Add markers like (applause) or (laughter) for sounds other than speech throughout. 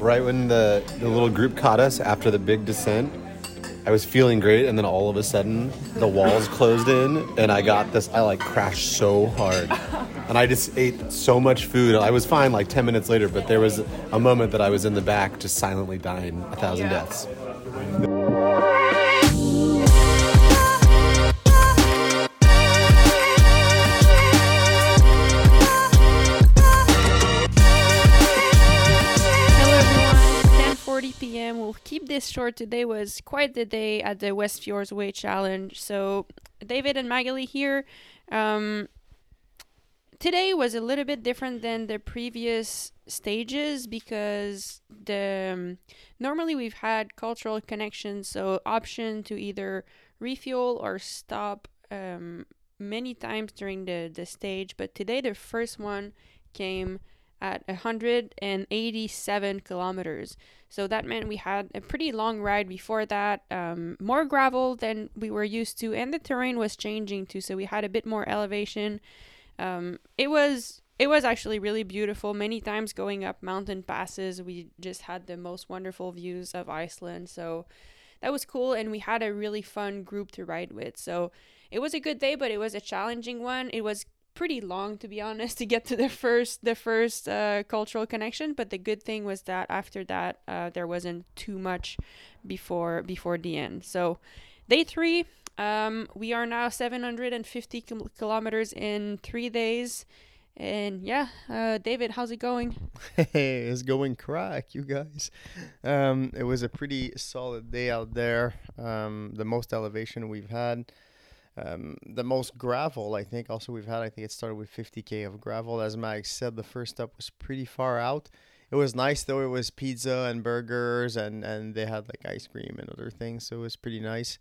right when the, the little group caught us after the big descent, I was feeling great, and then all of a sudden, the walls closed in, and I got this. I like crashed so hard, and I just ate so much food. I was fine like 10 minutes later, but there was a moment that I was in the back, just silently dying a thousand Yeah. deaths. Short. Today was quite the day at the West Fjords Way Challenge. So David and Magali here. Um, today was a little bit different than the previous stages because the um, normally we've had cultural connections, so option to either refuel or stop um, many times during the the stage. But today the first one came at 187 kilometers. So that meant we had a pretty long ride before that, um, more gravel than we were used to, and the terrain was changing too. So we had a bit more elevation. Um, it was it was actually really beautiful. Many times going up mountain passes, we just had the most wonderful views of Iceland. So that was cool, and we had a really fun group to ride with. So it was a good day, but it was a challenging one. It was pretty long to be honest (laughs) to get to the first the first uh, cultural connection but the good thing was that after that uh, there wasn't too much before before the end so day three um, we are now 750 kil- kilometers in three days and yeah uh, david how's it going Hey, it's going crack, you guys. Um, it was a pretty solid day out there. Um, the most elevation we've had. Um, the most gravel, I think, also we've had. I think it started with 50k of gravel. As Mag said, the first step was pretty far out. It was nice though. It was pizza and burgers, and and they had like ice cream and other things, so it was pretty nice.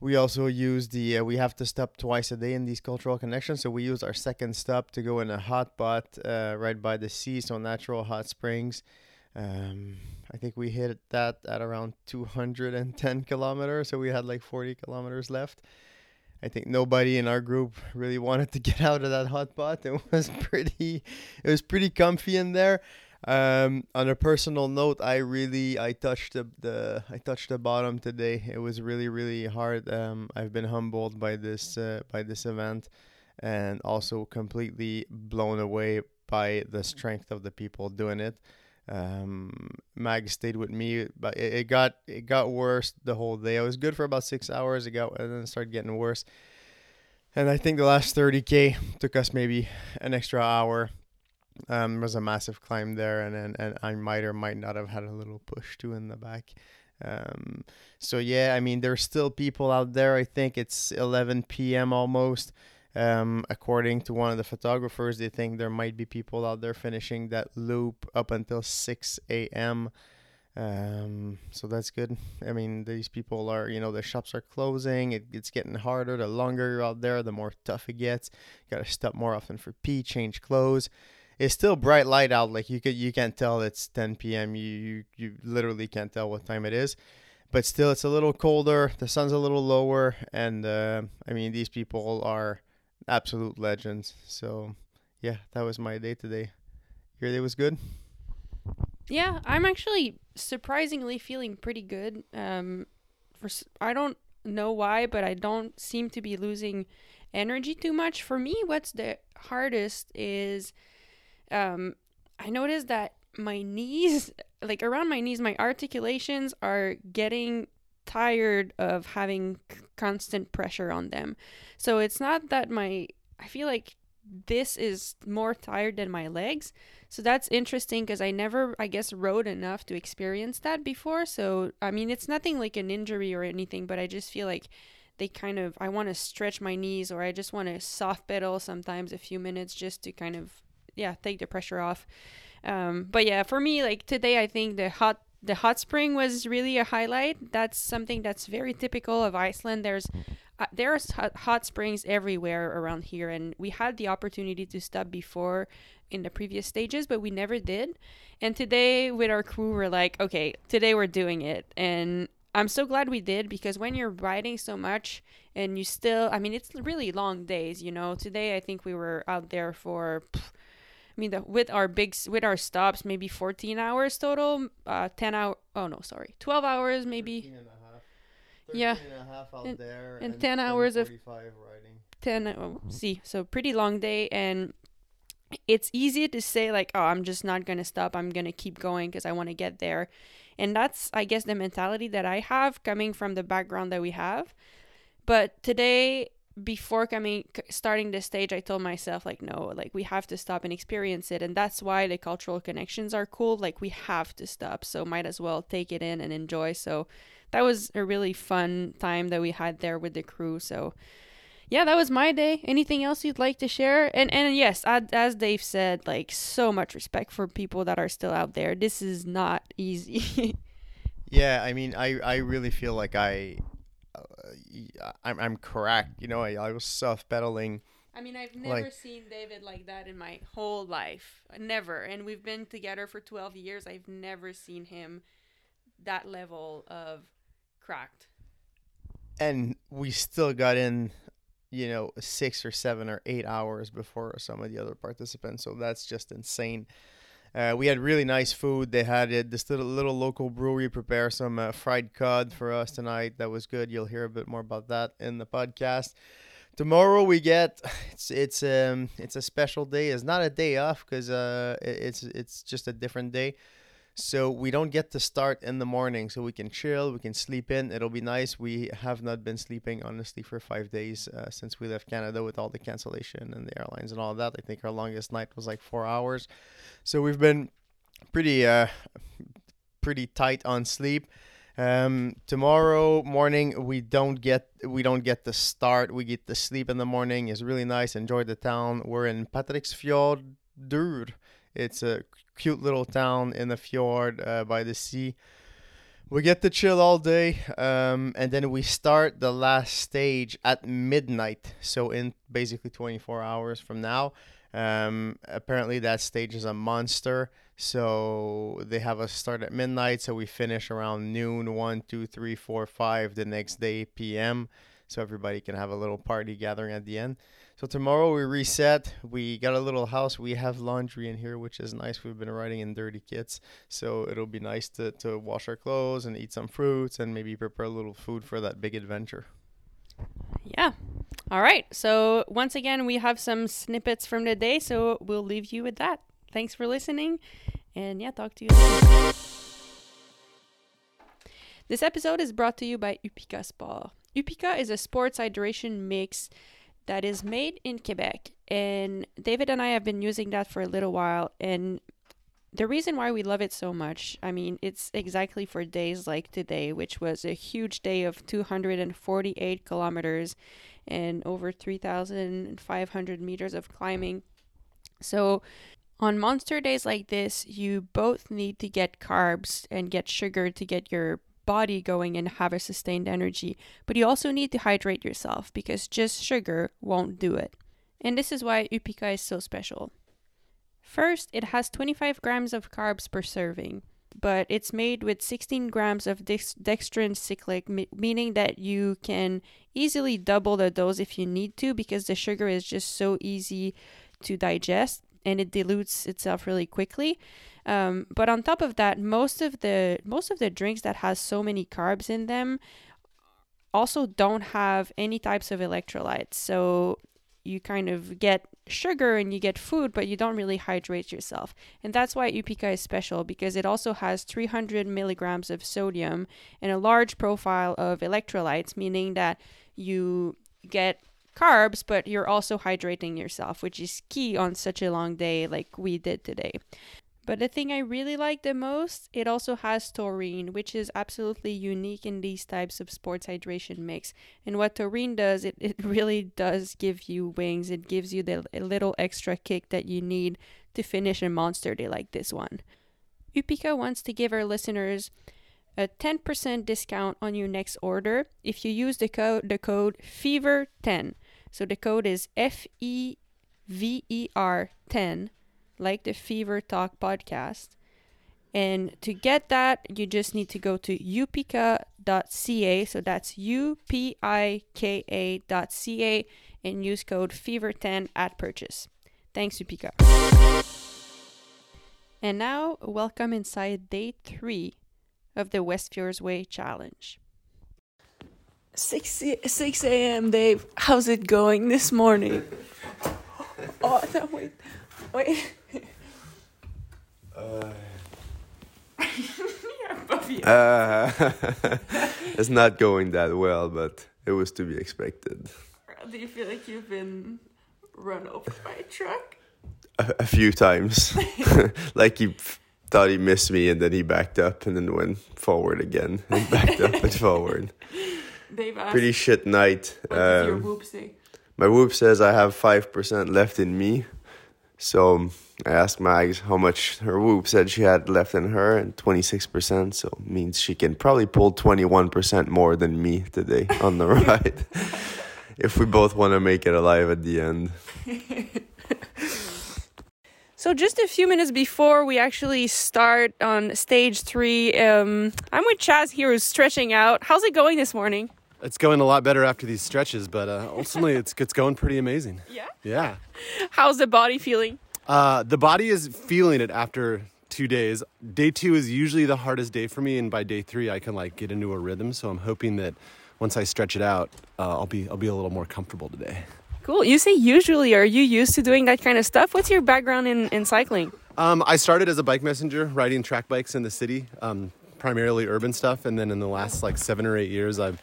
We also used the. Uh, we have to stop twice a day in these cultural connections, so we used our second stop to go in a hot pot uh, right by the sea, so natural hot springs. Um, I think we hit that at around 210 kilometers, so we had like 40 kilometers left. I think nobody in our group really (laughs) wanted to get out of that hot pot. It was (laughs) pretty, it was pretty comfy in there. Um, on a personal note, I really I touched the, the I touched the bottom today. It was really really hard. Um, I've been humbled by this uh, by this event, and also completely blown away by the strength of the people doing it. Um, Mag stayed with me, but it, it got it got worse the whole day. I was good for about six hours. It got and then started getting worse. And I think the last 30k took us maybe an extra hour. Um, there was a massive climb there, and, and and I might or might not have had a little push too in the back. Um, so yeah, I mean, there's still people out there. I think it's 11 p.m. almost. Um, according to one of the photographers, they think there might be people out there finishing that loop up until 6 a.m. Um, so that's good. I mean, these people are, you know, the shops are closing. It, it's getting harder. The longer you're out there, the more tough it gets. You gotta stop more often for pee, change clothes. It's still bright light out. Like you could, you can't tell it's 10 p.m. You, you, you literally can't tell what time it is. But still, it's a little colder. The sun's a little lower, and uh, I mean, these people are absolute legends. So, yeah, that was my day today. Your day was good. Yeah, I'm actually surprisingly feeling pretty good. Um, for I don't know why, but I don't seem to be losing energy too much. For me, what's the hardest is, um, I noticed that my knees, (laughs) like around my knees, my articulations are getting tired of having constant pressure on them. So it's not that my, I feel like this is more tired than my legs. So that's interesting because I never, I guess, rode enough to experience that before. So, I mean, it's nothing like an injury or anything, but I just feel like they kind of, I want to stretch my knees or I just want to soft pedal sometimes a few minutes just to kind of, yeah, take the pressure off. Um, but yeah, for me, like today, I think the hot, the hot spring was really a highlight. That's something that's very typical of Iceland. There's uh, there's hot, hot springs everywhere around here, and we had the opportunity to stop before in the previous stages, but we never did. And today, with our crew, we're like, okay, today we're doing it, and I'm so glad we did because when you're riding so much and you still, I mean, it's really long days, you know. Today, I think we were out there for. pff, mean, the, with our big with our stops, maybe 14 hours total. Uh, 10 hour. Oh no, sorry, 12 hours maybe. 13 and a half. Yeah. and a half out And- there and 10 hours of- 45 riding. 10 oh, see so pretty long day and it's easy to say like oh i'm just not gonna stop i'm gonna keep going because i want to get there and that's i guess the mentality that i have coming from the background that we have but today before coming starting this stage i told myself like no like we have to stop and experience it and that's why the cultural connections are cool like we have to stop so might as well take it in and enjoy so that was a really fun time that we had there with the crew so yeah, that was my day. Anything else you'd like to share? And and yes, as Dave said, like so much respect for people that are still out there. This is not easy. (laughs) Yeah, I mean, I, I really feel like I, I'm, I'm cracked. You know, I, I was self pedaling. I mean, I've never Like- seen David like that in my whole life. Never. And we've been together for 12 years. I've never seen him that level of cracked. and we still got in you know six or seven or eight hours before some of the other participants so that's just insane uh, we had really nice food. They had it this little, little local brewery prepare some uh, fried cod for us tonight. That was good. You'll hear a bit more about that in the podcast. Tomorrow we get (sighs) it's it's um it's a special day. It's not a day off because uh it's it's just a different day so we don't get to start in the morning, so we can chill, we can sleep in. It'll be nice. We have not been sleeping honestly for five days uh, since we left Canada with all the cancellation and the airlines and all that. I think our longest night was like four hours, so we've been pretty uh pretty tight on sleep. Um, tomorrow morning we don't get we don't get the start. We get to sleep in the morning. It's really nice. Enjoy the town. We're in Patrick's fjord. Patreksfjörður. It's a cute little town in the fjord uh, by the sea. We get to chill all day, um, and then we start the last stage at midnight. So in basically 24 hours from now. Um, apparently that stage is a monster. So they have us start at midnight. So we finish around noon, one, two, three, four, five the next day p.m. So everybody can have a little party gathering at the end. So tomorrow we reset. We got a little house. We have laundry in here, which is nice. We've been riding in dirty kits, so it'll be nice to, to wash our clothes and eat some fruits and maybe prepare a little food for that big adventure. Yeah. All right. So once again, we have some snippets from the day, so we'll leave you with that. Thanks for listening, and yeah, talk to you. This episode is brought to you by Upika Sport. Upika is a sports hydration mix that is made in Quebec, and David and I have been using that for a little while, and the reason why we love it so much, I mean, it's exactly for days like today, which was a huge day of 248 kilometers and over 3,500 meters of climbing. So, on monster days like this, you both need to get carbs and get sugar to get your body going and have a sustained energy, but you also need to hydrate yourself because just sugar won't do it. And this is why Upika is so special. First, it has 25 grams of carbs per serving, but it's made with 16 grams of dextrin cyclic, meaning that you can easily double the dose if you need to because the sugar is just so easy to digest and it dilutes itself really quickly. Um, but on top of that, most of the most of the drinks that has so many carbs in them also don't have any types of electrolytes. So you kind of get sugar and you get food, but you don't really hydrate yourself. And that's why Upika is special because it also has 300 milligrams of sodium and a large profile of electrolytes, meaning that you get carbs, but you're also hydrating yourself, which is key on such a long day like we did today. But the thing I really like the most, it also has taurine, which is absolutely unique in these types of sports hydration mix. And what taurine does, it, it (laughs) really does give you wings. It gives you the little extra kick that you need to finish a monster day like this one. Upika wants to give our listeners a 10% discount on your next order if you use the code the code fever10. So the code is F E V E R 10 like the Fever Talk podcast. And to get that, you just need to go to upika.ca. So that's U P I K A.ca and use code FEVER10 at purchase. Thanks, Upika. And now, welcome inside day three of the West Fjords Way Challenge. 6, 6 a.m., Dave. How's it going this morning? (laughs) oh, no, wait. Wait. Uh, (laughs) (laughs) it's not going that well, but it was to be expected. Do you feel like you've been run over by a truck? A, a few times. like he thought he missed me and then he backed up and then went forward again and backed up and forward. Dave asked, Pretty shit night. what does your Um, whoop say? my whoop says I have 5% left in me. So um, I asked Mags how much her whoop said she had left in her, and 26%. So means she can probably pull 21% more than me today (laughs) on the ride. if we both want to make it alive at the end. (laughs) So just a few minutes before we actually start on stage three, um, I'm with Chaz here who's stretching out. How's it going this morning? It's going a lot better after these stretches, but uh, (laughs) ultimately it's it's going pretty amazing. Yeah. Yeah. How's the body feeling? Uh, the body is feeling it after two days. Day two is usually the hardest day for me, and by day three I can like get into a rhythm. So I'm hoping that once I stretch it out, uh, I'll be I'll be a little more comfortable today. Cool. You say usually. Are you used to doing that kind of stuff? What's your background in, in cycling? Um, I started as a bike messenger, riding track bikes in the city, um, primarily urban stuff, and then in the last like seven or eight years, I've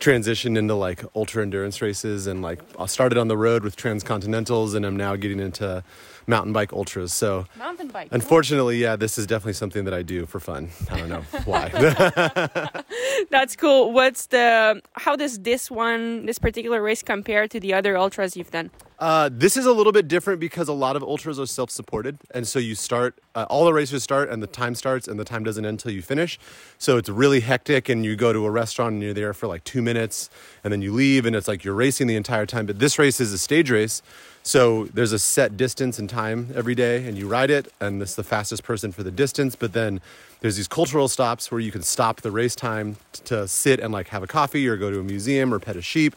transitioned into like ultra endurance races, and like I started on the road with transcontinentals, and I'm now getting into mountain bike ultras. So Mountain bike. unfortunately, yeah, this is definitely something that I do for fun. I don't know (laughs) why. (laughs) That's cool. What's the how does this one this particular race compare to the other ultras you've done? Uh, this is a little bit different because a lot of ultras are self-supported, and so you start. Uh, all the races start, and the time starts, and the time doesn't end until you finish. So it's really hectic, and you go to a restaurant and you're there for like two minutes, and then you leave, and it's like you're racing the entire time. But this race is a stage race, so there's a set distance and time every day, and you ride it, and this is the fastest person for the distance. But then there's these cultural stops where you can stop the race time to sit and like have a coffee or go to a museum or pet a sheep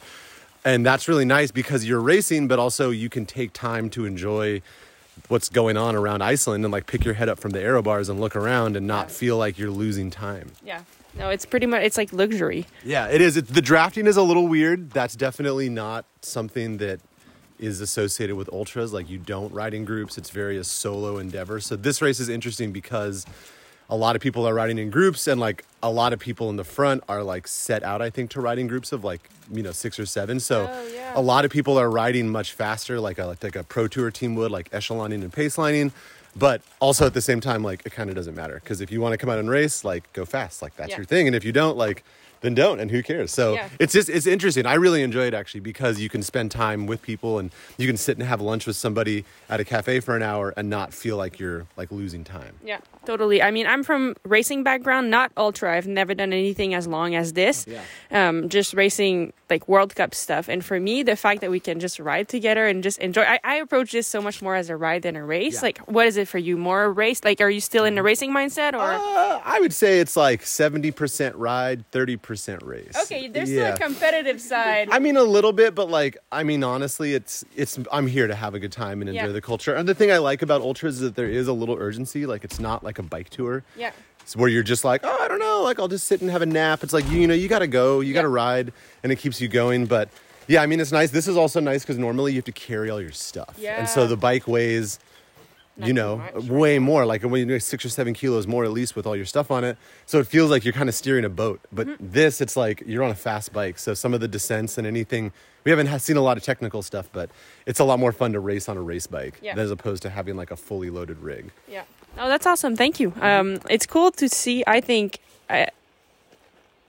and that's really nice because you're racing but also you can take time to enjoy what's going on around iceland and like pick your head up from the aero bars and look around and not feel like you're losing time Yeah. No, it's pretty much it's like luxury. yeah it is it, the drafting is a little weird that's definitely not something that is associated with ultras like you don't ride in groups it's very a solo endeavor so this race is interesting because a lot of people are riding in groups and like a lot of people in the front are like set out i think to ride in groups of like you know six or seven so Oh, yeah. a lot of people are riding much faster like a like a pro tour team would like echeloning and pace lining but also at the same time like it kind of doesn't matter because if you want to come out and race like go fast like that's Yeah. your thing and if you don't like then don't and who cares so Yeah. it's just it's interesting i really enjoy it actually because you can spend time with people and you can sit and have lunch with somebody at a cafe for an hour and not feel like you're like losing time Yeah, totally. I mean, I'm from racing background, not ultra. I've never done anything as long as this. Yeah. Um, just racing like World Cup stuff. And for me, the fact that we can just ride together and just enjoy, I, I approach this so much more as a ride than a race. Yeah. Like, what is it for you? More a race? Like, are you still in the racing mindset or? Uh, I would say it's like 70% ride, 30% race. okay, there's Yeah. still a competitive side. I mean a little bit, but like I mean honestly, it's it's I'm here to have a good time and enjoy Yeah. the culture. And the thing I like about ultras is that there is a little urgency. Like it's not like a bike tour. yeah. It's where you're just like, oh, I don't know, like I'll just sit and have a nap. It's like you, you know, you got to go, you got to ride, and it keeps you going. But yeah, I mean, it's nice. This is also nice because normally you have to carry all your stuff, and so the bike weighs, You know, way more. Like when you do six or seven kilos more at least with all your stuff on it. So it feels like you're kind of steering a boat. But Mm-hmm. this, it's like you're on a fast bike. So some of the descents and anything, we haven't seen a lot of technical stuff, but it's a lot more fun to race on a race bike Yeah. as opposed to having like a fully loaded rig. Yeah. Oh, that's awesome. Thank you. Um, it's cool to see. I think.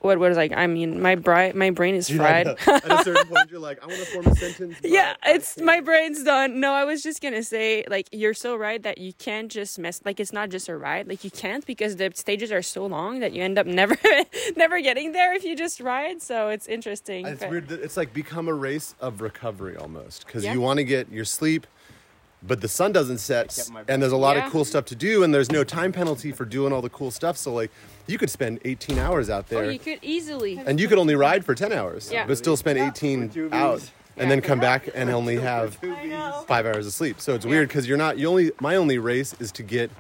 What was like? I mean, my bri- my brain is (laughs) fried. At a certain point, you're like, I want to form a sentence. (laughs) yeah, it's my brain's done. No, I was just gonna say, like, you're so right that you can't just mess. Like, it's not just a ride. Like, you can't because the stages are so long that you end up (laughs) never, never getting there if you just ride. So it's interesting. It's but- weird. that It's like become a race of recovery almost because Yeah. you want to get your sleep, but the sun doesn't set, and there's a lot Yeah. of cool stuff to do, and there's no time penalty for doing all the cool stuff. So like, you could spend 18 hours out oh, there. Oh, you could easily. and you could only ride for 10 hours, Yeah. but still spend 18 out. and then come back and only (laughs) have five hours of sleep. So it's weird because you're not. You only. My only race is to get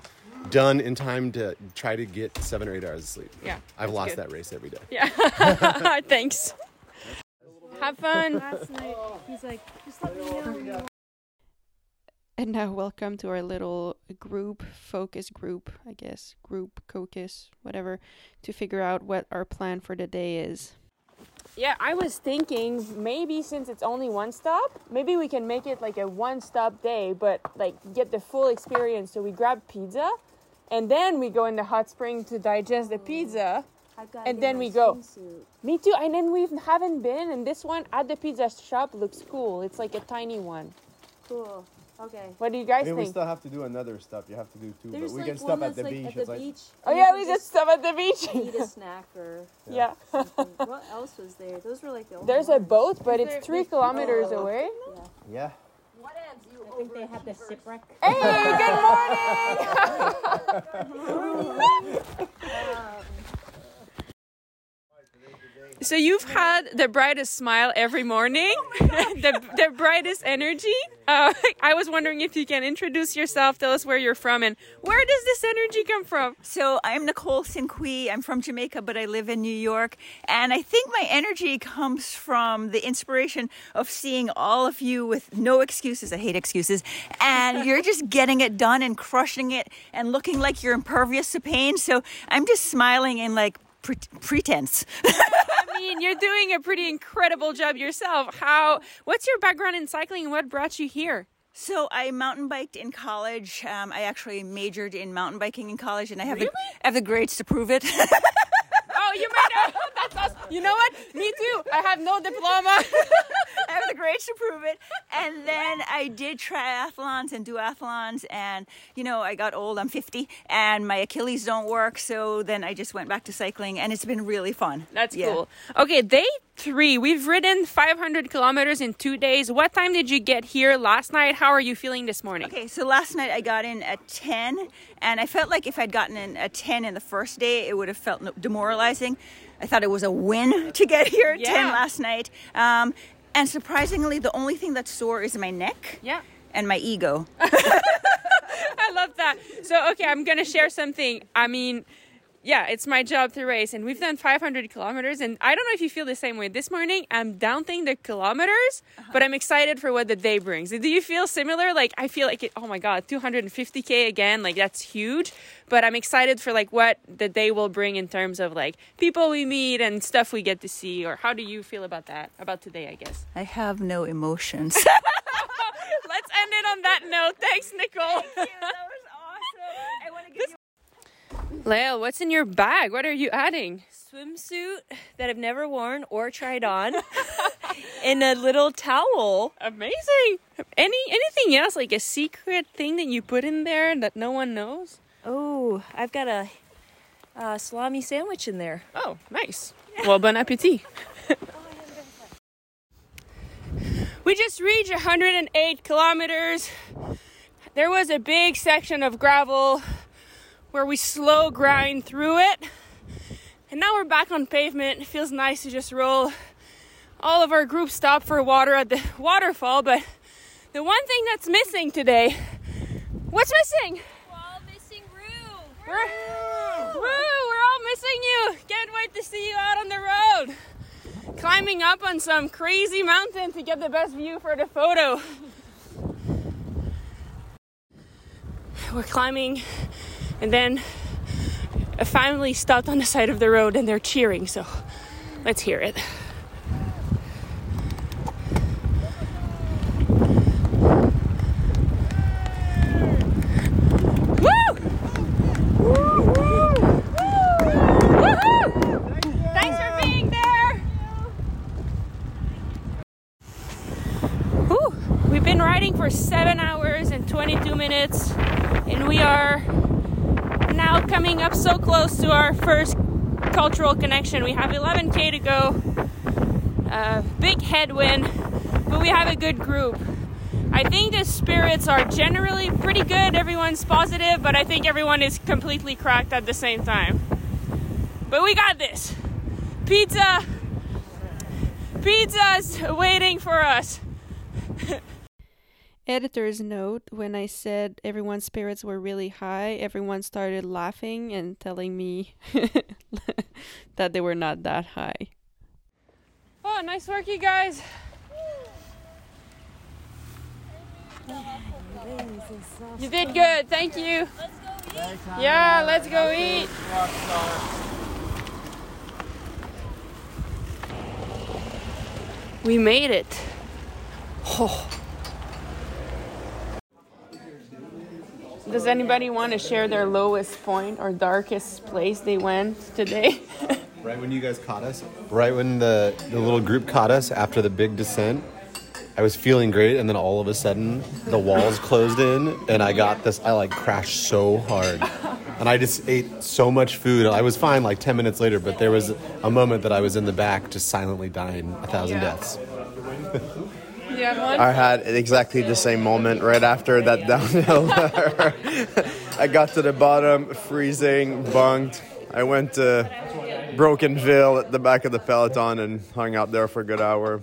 done in time to try to get seven or eight hours of sleep. Yeah, I've lost good. that race every day. Yeah. (laughs) Thanks. Have fun. Last night, he's like, just let me know when you want. And now, welcome to our little group, focus group, I guess, group, caucus, whatever, to figure out what our plan for the day is. Yeah, I was thinking maybe since it's only one stop, maybe we can make it like a one stop day, but like get the full experience. So we grab pizza and then we go in the hot spring to digest the pizza. And then we go. Me too. And then we haven't been, and this one at the pizza shop looks cool. It's like a tiny one. Cool. Okay. What do you guys Maybe we think? still have to do another stop. You have to do two, There's but we like can stop at the like beach. at the It's like. Oh yeah, we can just stop at the beach. eat a (laughs) snack or yeah. something. what (laughs) else was there? Those were like the only There's a boat, but Is it's there- three kilometers oh. away. yeah. What else? I think they have the shipwreck. Hey, good morning. (laughs) Um, So you've had the brightest smile every morning, (laughs) (laughs) the, the brightest energy. Uh, (laughs) I was wondering if you can introduce yourself, tell us where you're from, and where does this energy come from? So I'm Nicole Sinqui. I'm from Jamaica, but I live in New York. And I think my energy comes from the inspiration of seeing all of you with no excuses. I hate excuses. And you're just getting it done and crushing it and looking like you're impervious to pain. So I'm just smiling and like pre- pretense. I mean, you're doing a pretty incredible job yourself. How? What's your background in cycling, and what brought you here? So I mountain biked in college. Um, I actually majored in mountain biking in college, and I have, the, I have the grades to prove it. (laughs) Oh, you might know. (laughs) That's awesome. You know what? Me too. I have no diploma. (laughs) I have the grades to prove it. And then I did triathlons and duathlons. And, you know, I got old. I'm 50 and my Achilles don't work. So then I just went back to cycling and it's been really fun. That's Yeah. cool. Okay, day three. We've ridden 500 kilometers in two days. What time did you get here last night? How are you feeling this morning? Okay, so last night I got in at 10, and I felt like if I'd gotten in at 10 in the first day, it would have felt demoralizing. I thought it was a win (laughs) to get here at 10 last night. Um, and surprisingly, the only thing that's sore is my neck Yeah. and my ego. (laughs) I love that. So, okay, I'm going to share something. I mean, yeah, it's my job to race, and we've done 500 kilometers. And I don't know if you feel the same way. This morning, I'm doubting the kilometers, uh-huh. but I'm excited for what the day brings. Do you feel similar? Like, I feel like, it, oh my God, 250K again. Like, that's huge. But I'm excited for like what the day will bring in terms of like people we meet and stuff we get to see. Or how do you feel about that? About today, I guess. I have no emotions. (laughs) Let's end it on that note. Thanks, Nicole. that was awesome. I want to give you Lael, what's in your bag? What are you adding? swimsuit that I've never worn or tried on, (laughs) and a little towel. Amazing. Any anything else like a secret thing that you put in there that no one knows? Oh, I've got a, uh salami sandwich in there. Oh, nice. Well, bon appetit. (laughs) we just reached 108 kilometers. There was a big section of gravel where we slow grind through it. And now we're back on pavement. It feels nice to just roll. All of our group stopped for water at the waterfall, but the one thing that's missing today, what's missing? We're all missing Rue. We're, woo, we're all missing you. Can't wait to see you out on the road. Climbing up on some crazy mountain to get the best view for the photo. We're climbing, and then uh, a family stopped on the side of the road and they're cheering, so let's hear it. Woo! Woohoo! Thanks for being there. Whew. We've been riding for seven hours and 22 minutes, and we are now coming up so close to our first connection. We have 11k to go. Uh, big headwind, but we have a good group. I think the spirits are generally pretty good. Everyone's positive, but I think everyone is completely cracked at the same time. But we got this. Pizza. Pizza's waiting for us. (laughs) editor's note, when I said everyone's spirits were really high, everyone started laughing and telling me (laughs) that they were not that high. Oh, nice work, you guys. You did good. Thank you. Yeah, let's go eat. We made it. Oh. Does anybody want to share their lowest point or darkest place they went today? (laughs) Right when you guys caught us, right when the, the little group caught us after the big descent, I was feeling great, and then all of a sudden the walls closed in, and I got this. I like crashed so hard, and I just ate so much food. I was fine like ten minutes later, but there was a moment that I was in the back, just silently dying a thousand Yeah. deaths. (laughs) you have one? I had exactly the same moment right after that downhill. (laughs) I got to the bottom, freezing, bonked. I went to Brokenville at the back of the peloton and hung out there for a good hour,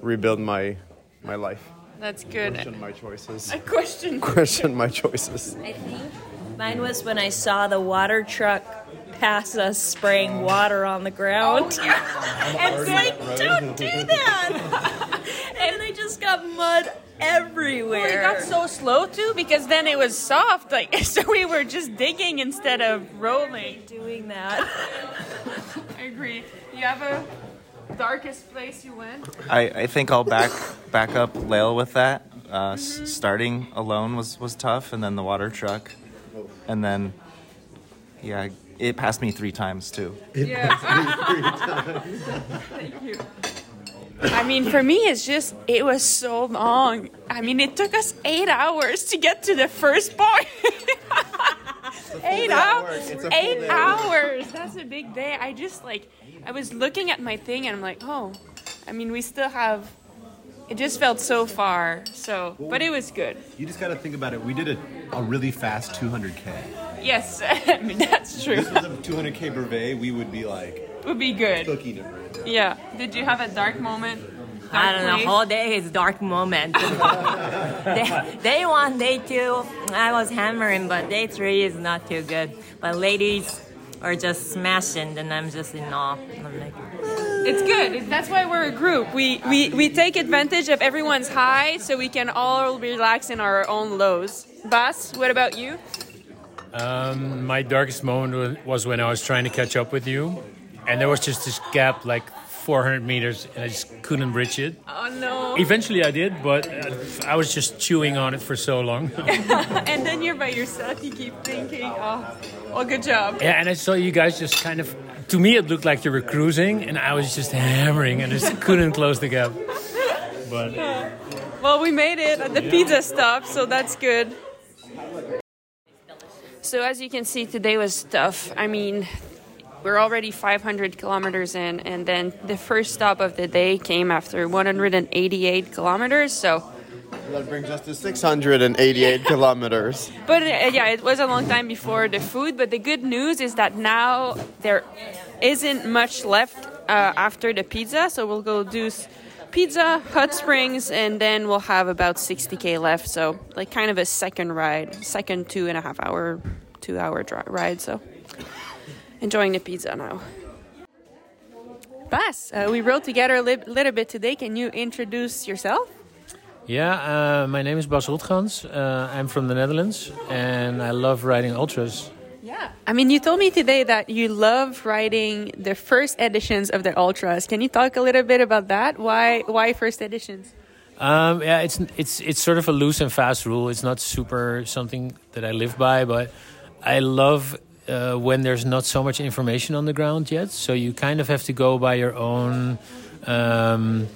rebuild my my life. That's good. Question my choices. A question. Question my choices. I think mine was when I saw the water truck pass us spraying water on the ground. Oh, (laughs) and it's like, don't do that! (laughs) and I just got mud everywhere. Well, it got so slow too because then it was soft. Like (laughs) so, we were just digging instead of rolling. doing that. (laughs) I agree. You have a darkest place you went? I, I think I'll back back up Lael with that. Uh, s- starting alone was, was tough, and then the water truck, and then yeah, it passed me three times too. Yeah. (laughs) Thank you. I mean, for me, it's just it was so long. I mean, it took us eight hours to get to the first point. eight hours. Eight hours. That's a big day. I just like I was looking at my thing and I'm like, oh, I mean, we still have. It just felt so far. So, but it was good. You just got to think about it. We did a, a really fast 200k. Yes, (laughs) I mean that's true. If This was a 200k brevet. We would be like would be good. cooking it. Yeah. Did you have a dark moment? I don't know. place? Whole day is dark moment. (laughs) day, day one, day two, I was hammering, but day three is not too good. But ladies are just smashing, and I'm just in awe. I'm like, It's good. That's why we're a group. We, we we take advantage of everyone's high so we can all relax in our own lows. Bas, what about you? Um, my darkest moment was when I was trying to catch up with you, and there was just this gap like 400 meters, and I just couldn't bridge it. Oh no. Eventually, I did, but uh, I was just chewing on it for so long. (laughs) and then you're by yourself. You keep thinking, oh, well, good job. yeah, and I saw you guys just kind of. To me, it looked like you were cruising, and I was just hammering, and I just couldn't (laughs) close the gap. But Well, we made it at the pizza stop, so that's good. So as you can see, today was tough. I mean, we're already 500 kilometers in, and then the first stop of the day came after 188 kilometers. So, That brings us to 688 (laughs) kilometers. but uh, yeah, it was a long time before the food. But the good news is that now there isn't much left uh, after the pizza. So we'll go do pizza, hot springs, and then we'll have about 60k left. So like kind of a second ride, second two and a half hour, two hour dri- ride. So enjoying the pizza now. Bas, uh, we rode together a li- little bit today. Can you introduce yourself? yeah, uh, my name is Bas Rotgans. Uh, I'm from the Netherlands, and I love riding ultras. Yeah. I mean, you told me today that you love riding the first editions of the ultras. Can you talk a little bit about that? Why why first editions? Um, yeah, it's it's it's sort of a loose and fast rule. It's not super something that I live by, but I love uh, when there's not so much information on the ground yet. So you kind of have to go by your own um,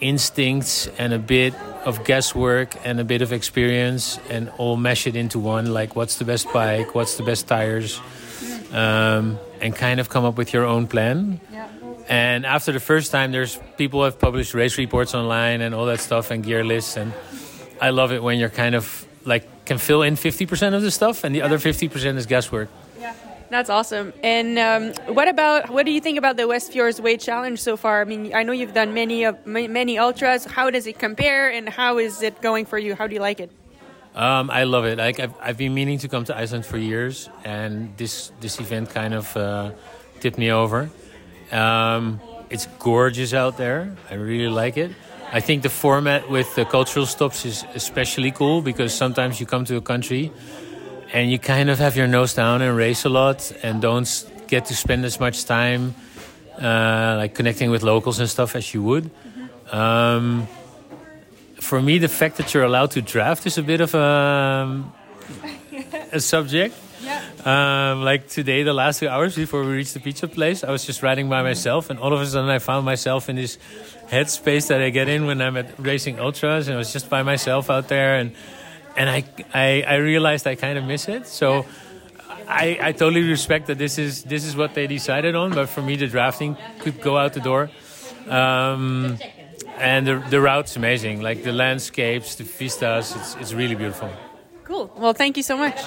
instincts and a bit of guesswork and a bit of experience, and all mesh it into one. Like, what's the best bike? What's the best tires? Um, and kind of come up with your own plan. And after the first time, there's people have published race reports online and all that stuff and gear lists. And I love it when you're kind of like can fill in 50% of the stuff and the other 50% is guesswork. That's awesome. And um, what about what do you think about the West Fjords Way Challenge so far? I mean, I know you've done many of many ultras. How does it compare, and how is it going for you? How do you like it? Um, I love it. Like I've, I've been meaning to come to Iceland for years, and this this event kind of uh, tipped me over. Um, it's gorgeous out there. I really like it. I think the format with the cultural stops is especially cool because sometimes you come to a country and you kind of have your nose down and race a lot and don't get to spend as much time uh, like connecting with locals and stuff as you would. Um, for me, the fact that you're allowed to draft is a bit of a, a subject. (laughs) Um, like today, the last two hours before we reached the pizza place, I was just riding by myself, and all of a sudden, I found myself in this headspace that I get in when I'm at racing ultras, and I was just by myself out there, and and I I, I realized I kind of miss it. So. I, I totally respect that this is this is what they decided on, but for me the drafting could go out the door. Um, and the, the route's amazing, like the landscapes, the vistas. It's it's really beautiful. Cool. Well, thank you so much.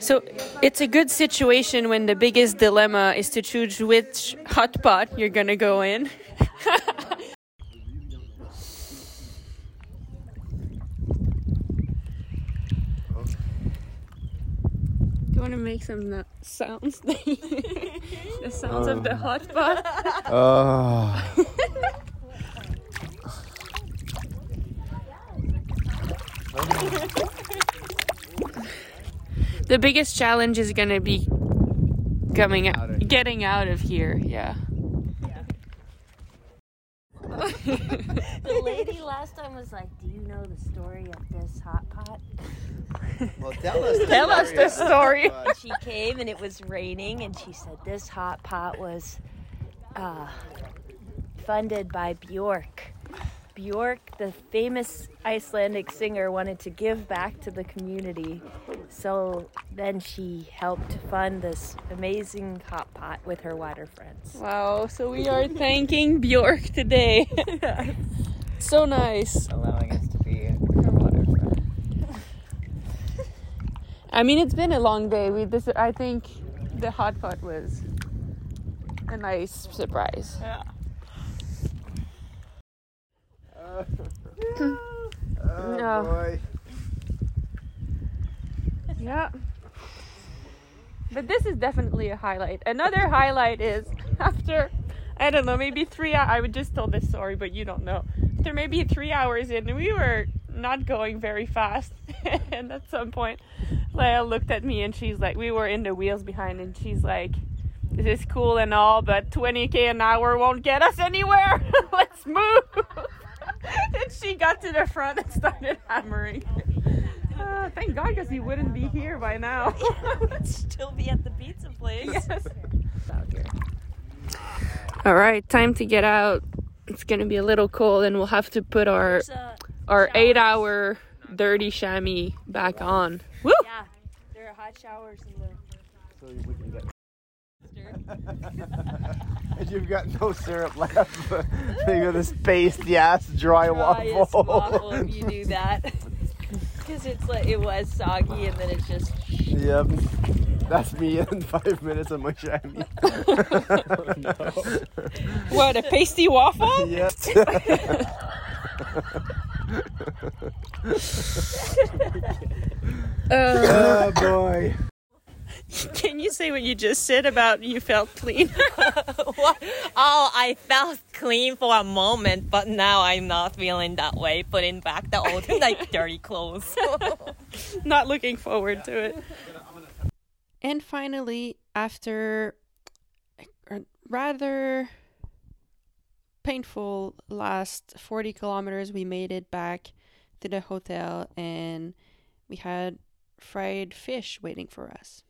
So it's a good situation when the biggest dilemma is to choose which hot pot you're gonna go in. (laughs) Do you want to make some sounds? (laughs) the sounds of the um, hot pot. Oh. (laughs) The biggest challenge is gonna be coming out, getting out of here. Yeah. the lady last time was like, "Do you know the story of this hot pot?" (laughs) Well, tell us. Tell us the story. (laughs) She came and it was raining, and she said this hot pot was uh, funded by Bjork. Bjork, the famous Icelandic singer, wanted to give back to the community. So then she helped fund this amazing hot pot with her water friends. Wow. So we are thanking Bjork today. (laughs) so nice. Allowing us to be her water. I mean, it's been a long day. We this I think the hot pot was a nice surprise. Yeah. (laughs) Oh, no. boy. Yeah. But this is definitely a highlight. Another highlight is after, I don't know, maybe three hours. I would just tell this story, but you don't know. Maybe three hours in, we were not going very fast. (laughs) and at some point, Leia looked at me and she's like, we were in the wheels behind, and she's like, this is cool and all, but 20k an hour won't get us anywhere. (laughs) Let's move. (laughs) and she got to the front and started hammering. Uh, thank God, because he wouldn't be here by now. would still be at the pizza place. Yes. All right, time to get out. It's gonna be a little cold, and we'll have to put our uh, our showers. eight-hour dirty chamois back on. Woo! Yeah, there are hot showers in the. And (laughs) you've got no syrup left. you got this pasty ass dry driest waffle. waffle (laughs) if you do that. (laughs) Because it's like it was soggy and then it's just Yep. That's me (laughs) in five minutes of my chamois. (laughs) What a pasty waffle! (laughs) yep. Uh, oh boy. (laughs) can you say what you just said about you felt clean? (laughs) What? Oh, I felt clean for a moment, but now I'm not feeling that way. Putting back the old (laughs) like dirty clothes. Not looking forward to it. And finally, after a rather painful last 40 kilometers, we made it back to the hotel and we had fried fish waiting for us.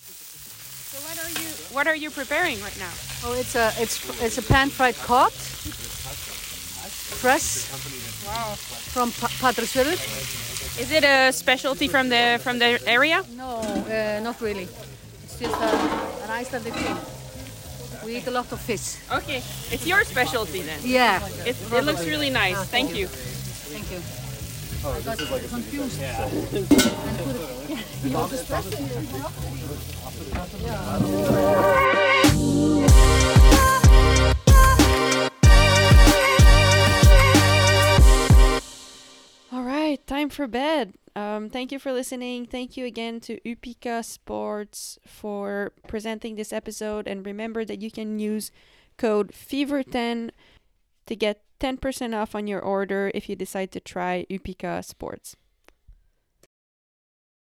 So what are you what are you preparing right now? Oh, it's a it's it's a pan fried cod, fresh from pa- Patreksfjörður. Is it a specialty from the from the area? No, uh, not really. It's just uh, an Icelandic thing. We eat a lot of fish. Okay, it's your specialty then. Yeah. It, it looks really nice. Ah, Thank you. Thank you. I got confused. And put yeah, you know, distracted me. All right, time for bed. Um, thank you for listening. Thank you again to Upika Sports for presenting this episode. And remember that you can use code FEVER10 to get 10% off on your order if you decide to try Upika Sports.